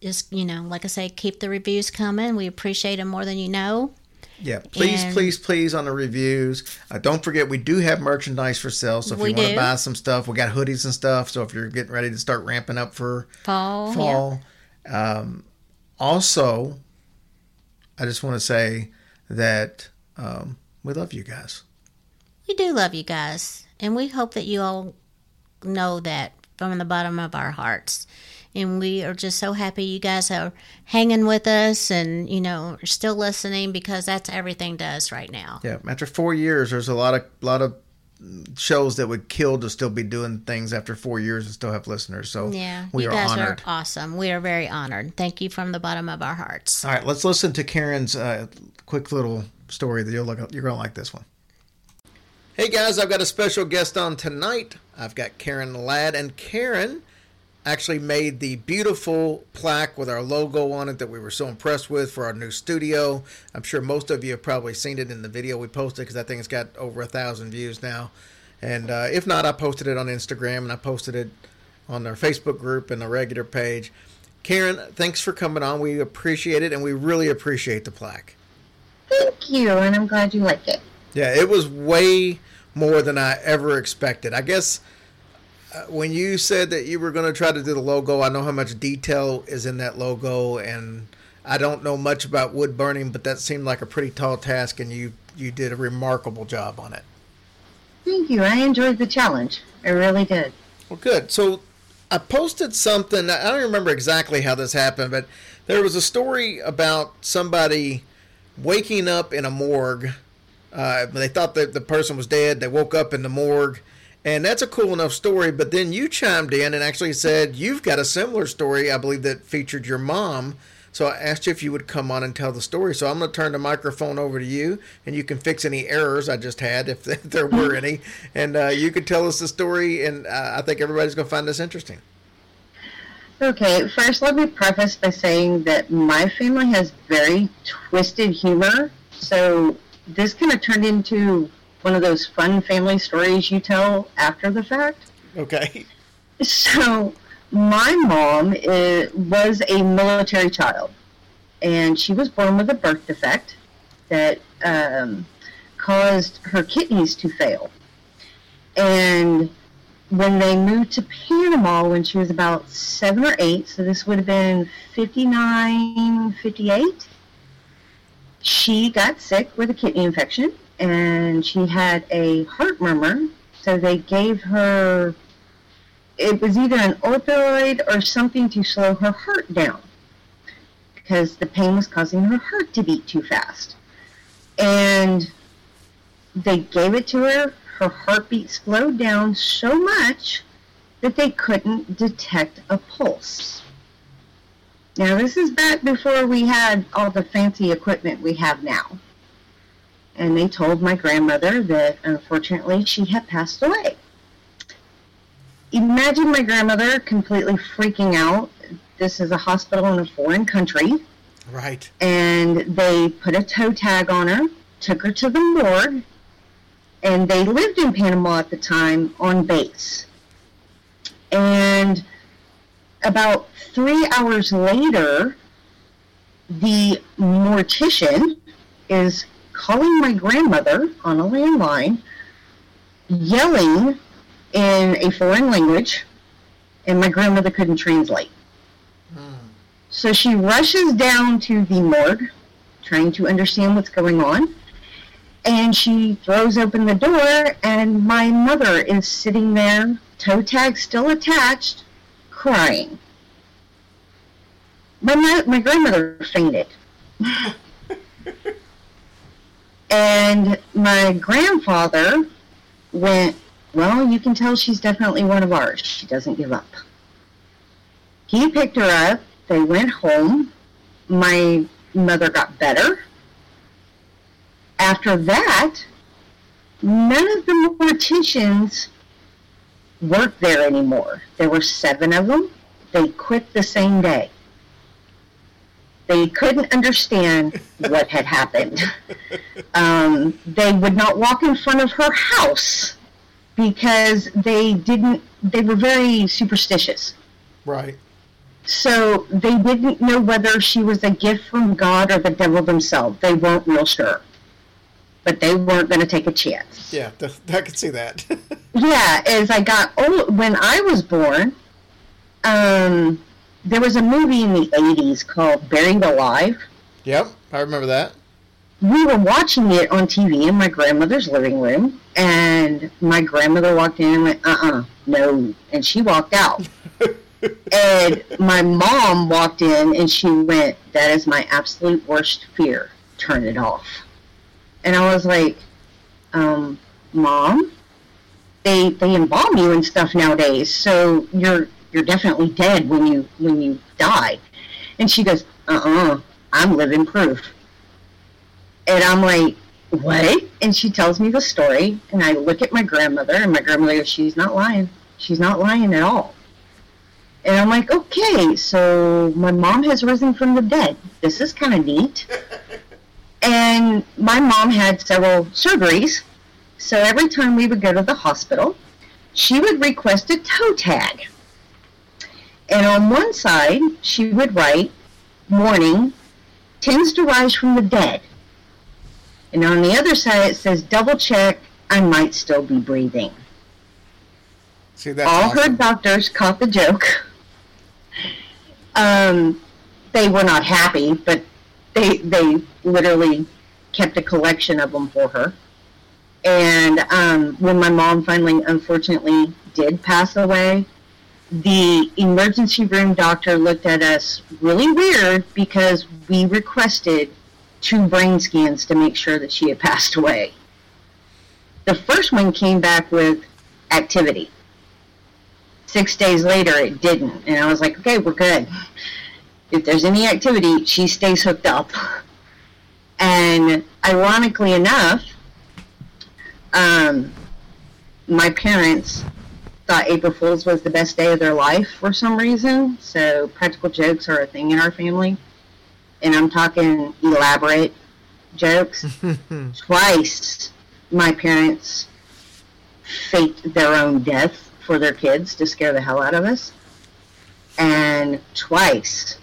just you know, like I say, keep the reviews coming. We appreciate them more than you know. Yeah, please, And- please, please on the reviews. Uh, don't forget, we do have merchandise for sale. So if you want to buy some stuff, we got hoodies and stuff. So if you're getting ready to start ramping up for Fall, fall, um, also, I just want to say that um, we love you guys. We do love you guys, and we hope that you all know that from the bottom of our hearts. And we are just so happy you guys are hanging with us and, you know, still listening because that's everything to us right now. Yeah, after four years, there's a lot of lot of shows that would kill to still be doing things after four years and still have listeners. So Yeah, we you are guys honored. are awesome. We are very honored. Thank you from the bottom of our hearts. All right, let's listen to Karen's uh, quick little story. That you'll look, you're gonna like this one. Hey guys, I've got a special guest on tonight. I've got Karen Ladd, and Karen actually made the beautiful plaque with our logo on it that we were so impressed with for our new studio. I'm sure most of you have probably seen it in the video we posted because I think it's got over a thousand views now. And uh, if not, I posted it on Instagram and I posted it on our Facebook group and the regular page. Karen, thanks for coming on. We appreciate it and we really appreciate the plaque. Thank you, and I'm glad you like it. Yeah, it was way more than I ever expected. I guess when you said that you were going to try to do the logo, I know how much detail is in that logo, and I don't know much about wood burning, but that seemed like a pretty tall task, and you you did a remarkable job on it. Thank you. I enjoyed the challenge. I really did. Well, good. So I posted something. I don't remember exactly how this happened, but there was a story about somebody waking up in a morgue. Uh, they thought that the person was dead. They woke up in the morgue. And that's a cool enough story. But then you chimed in and actually said you've got a similar story, I believe, that featured your mom. So I asked you if you would come on and tell the story. So I'm going to turn the microphone over to you, and you can fix any errors I just had if there were any. And uh, you can tell us the story, and uh, I think everybody's going to find this interesting. Okay, first let me preface by saying that my family has very twisted humor, so this kind of turned into one of those fun family stories you tell after the fact. Okay. So, my mom is, was a military child, and she was born with a birth defect that um, caused her kidneys to fail. And when they moved to Panama when she was about seven or eight, so this would have been 59, 58, she got sick with a kidney infection and she had a heart murmur. So they gave her, it was either an opioid or something to slow her heart down because the pain was causing her heart to beat too fast. And they gave it to her. Her heartbeat slowed down so much that they couldn't detect a pulse. Now, this is back before we had all the fancy equipment we have now. And they told my grandmother that unfortunately she had passed away. Imagine my grandmother completely freaking out. This is a hospital in a foreign country Right. and they put a toe tag on her, took her to the morgue, and they lived in Panama at the time on base. And about three hours later, the mortician is calling my grandmother on a landline, yelling in a foreign language, and my grandmother couldn't translate. Hmm. So she rushes down to the morgue, trying to understand what's going on. And she throws open the door, and my mother is sitting there, toe tag still attached, crying. My, my grandmother fainted. and my grandfather went, Well, you can tell she's definitely one of ours. She doesn't give up. He picked her up they went home. My mother got better. After that, none of the morticians worked there anymore. There were seven of them. They quit the same day. They couldn't understand what had happened. Um, they would not walk in front of her house because they didn't. They were very superstitious. Right. So they didn't know whether she was a gift from God or the devil themselves. They weren't real sure. But they weren't going to take a chance. Yeah, I can see that. Yeah, as I got old, when I was born, um, there was a movie in the 80s called Buried Alive. yep, I remember that. We were watching it on TV in my grandmother's living room, and my grandmother walked in and went, uh uh no. And she walked out. and my mom walked in and she went, That is my absolute worst fear. Turn it off. And I was like, um, Mom, they they embalm you and stuff nowadays, so you're you're definitely dead when you when you die. And she goes, Uh uh I'm living proof. And I'm like, What? And she tells me the story and I look at my grandmother and my grandmother goes, She's not lying. She's not lying at all. And I'm like, okay, so my mom has risen from the dead. This is kind of neat. and my mom had several surgeries. So every time we would go to the hospital, she would request a toe tag. And on one side, she would write, Morning tends to rise from the dead. And on the other side, it says, double check, I might still be breathing See, that's all her doctors caught the joke. Um, they were not happy, but they they literally kept a collection of them for her. And um, when my mom finally, unfortunately, did pass away, the emergency room doctor looked at us really weird because we requested two brain scans to make sure that she had passed away. The first one came back with activity. Six days later it didn't. And i was like okay we're good. If there's any activity she stays hooked up. And ironically enough um, my parents thought April Fool's was the best day of their life for some reason. So practical jokes are a thing in our family. And I'm talking elaborate jokes. Twice my parents faked their own death for their kids to scare the hell out of us. And twice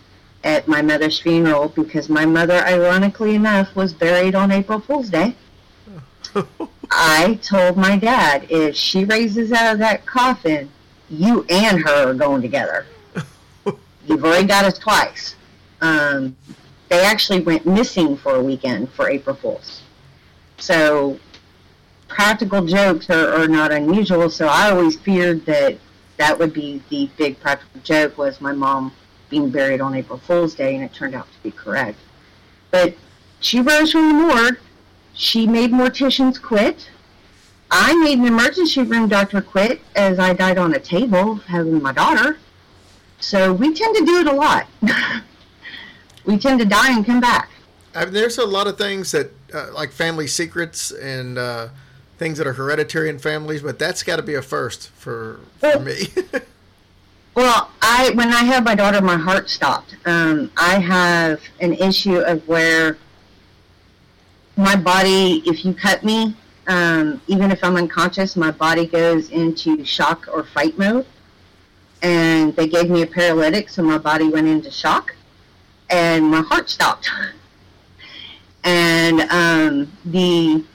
at my mother's funeral because my mother, ironically enough, was buried on April Fool's Day. I told my dad, if she raises out of that coffin, you and her are going together. You've already got us twice. Um, they actually went missing for a weekend for April Fools. So practical jokes are, are not unusual. So I always feared that that would be the big practical joke was my mom being buried on April Fool's Day, and it turned out to be correct. But she rose from the morgue. She made morticians quit. I made an emergency room doctor quit as I died on a table having my daughter. So we tend to do it a lot. we tend to die and come back. I mean, there's a lot of things that, uh, like family secrets and uh, things that are hereditary in families, but that's got to be a first for, for Well- me. Well, I when I had my daughter, my heart stopped. Um, I have an issue of where my body, if you cut me, um, even if I'm unconscious, my body goes into shock or fight mode. And they gave me a paralytic, so my body went into shock, and my heart stopped. And um, the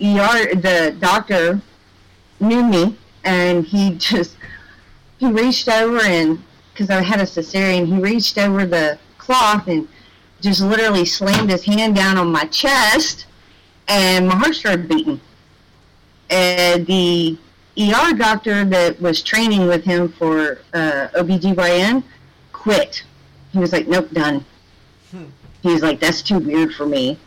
ER, the doctor knew me, and he just he reached over and because I had a cesarean, he reached over the cloth and just literally slammed his hand down on my chest, and my heart started beating. And the ER doctor that was training with him for uh, OBGYN quit. He was like, "Nope, done." He was like, "That's too weird for me."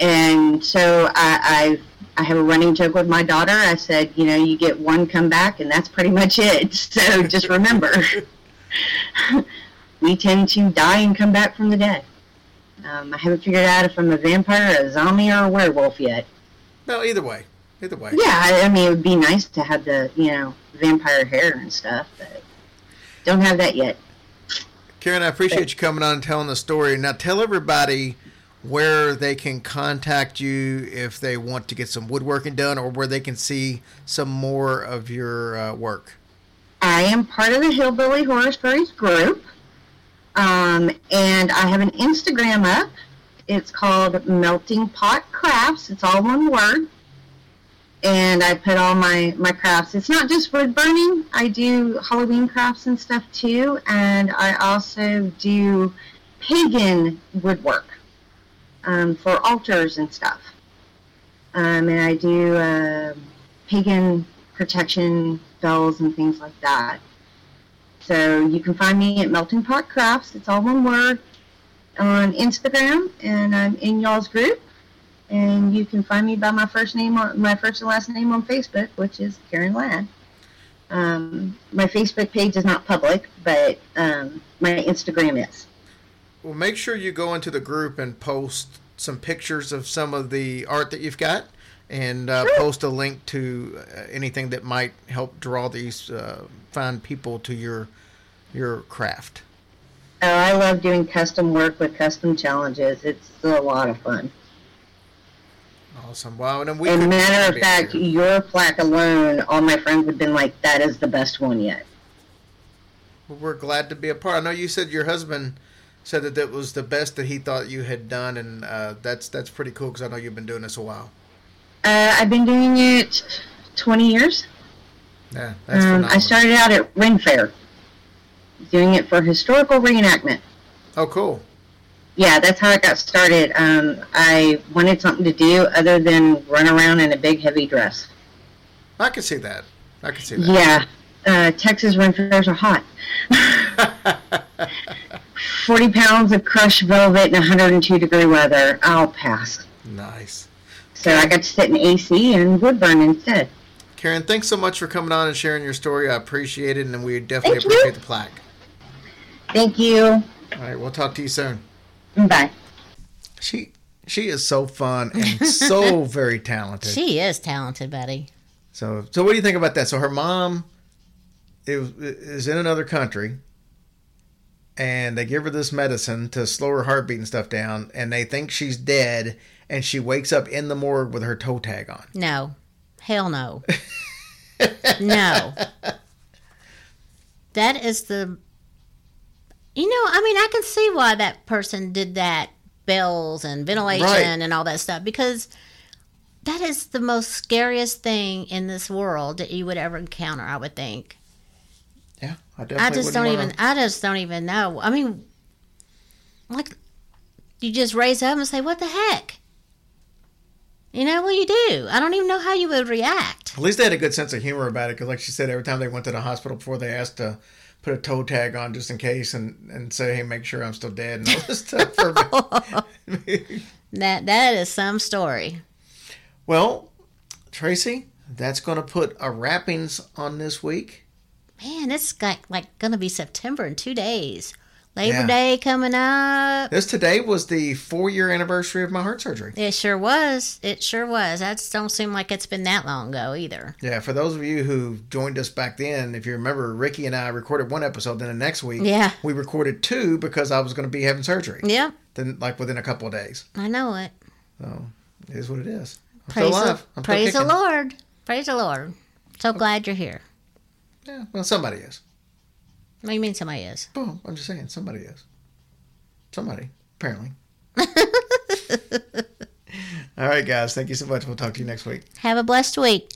And so I, I I have a running joke with my daughter. I said, you know, you get one comeback, and that's pretty much it. So just remember, we tend to die and come back from the dead. Um, I haven't figured out if I'm a vampire, a zombie, or a werewolf yet. no, either way. Either way. Yeah, I, I mean, it would be nice to have the, you know, vampire hair and stuff, but don't have that yet. Karen, I appreciate you coming on and telling the story. Now, tell everybody where they can contact you if they want to get some woodworking done or where they can see some more of your uh, work. I am part of the Hillbilly Horror Stories group, um, and I have an Instagram up. It's called Melting Pot Crafts. It's all one word, and I put all my my crafts. It's not just wood burning. I do Halloween crafts and stuff too, and I also do pagan woodwork um, for altars and stuff. Um, and I do uh, pagan protection bells and things like that. So you can find me at Melting Pot Crafts. It's all one word on Instagram, and I'm in y'all's group. And you can find me by my first name on my first and last name on Facebook, which is Karen Ladd. Um, my Facebook page is not public, but um, my Instagram is. Well, make sure you go into the group and post some pictures of some of the art that you've got and uh, post a link to uh, anything that might help draw these uh, fine people to your your craft. Oh, I love doing custom work with custom challenges. It's a lot of fun. Awesome. Wow. And we could- matter of fact, your plaque alone, all my friends have been like, "That is the best one yet." Well, we're glad to be a part. I know you said your husband said that that was the best that he thought you had done, and uh, that's that's pretty cool because I know you've been doing this a while. Uh, I've been doing it 20 years. Yeah, that's Um, phenomenal. I started out at Ren Fair, doing it for historical reenactment. Oh, cool. Yeah, that's how I got started. Um, I wanted something to do other than run around in a big, heavy dress. I can see that. I can see that. Yeah, uh, Texas Ren Fairs are hot. 40 pounds of crushed velvet in 102 degree weather. I'll pass. Nice. So I got to sit in AC and wood burn instead. Karen, thanks so much for coming on and sharing your story. I appreciate it, and we definitely Thank you. appreciate the plaque. Thank you. All right, we'll talk to you soon. Bye. She she is so fun and so very talented. She is talented, Betty. So, so what do you think about that? So her mom is, is in another country, and they give her this medicine to slow her heartbeat and stuff down, and they think she's dead, and she wakes up in the morgue with her toe tag on. No. Hell no. no. That is the. You know, I mean, I can see why that person did that bells and ventilation Right. and all that stuff because that is the most scariest thing in this world that you would ever encounter, I would think. I. I just don't wanna- even. I just don't even know. I mean, like, you just raise up and say, "What the heck?" You know what you do? I don't even know how you would react. At least they had a good sense of humor about it, because like she said, every time they went to the hospital before, they asked to put a toe tag on just in case, and and say, "Hey, make sure I'm still dead," and all this stuff. For me. That that is some story. well, Tracy, that's going to put a wrappings on this week. Man, it's got like gonna be September in two days. Labor Yeah. Day coming up. This today was the four year anniversary of my heart surgery. It sure was. It sure was. That don't seem like it's been that long ago either. Yeah, for those of you who joined us back then, if you remember, Ricky and I recorded one episode. Then the next week, Yeah. we recorded two because I was going to be having surgery. Yep, Then, like within a couple of days. I know it. So it is what it is. I'm Praise, still alive. Praise the. Lord. Praise the Lord. So glad you're here. Yeah, well, somebody is. What do you mean somebody is? Boom. I'm just saying, somebody is. Somebody, apparently. All right, guys. Thank you so much. We'll talk to you next week. Have a blessed week.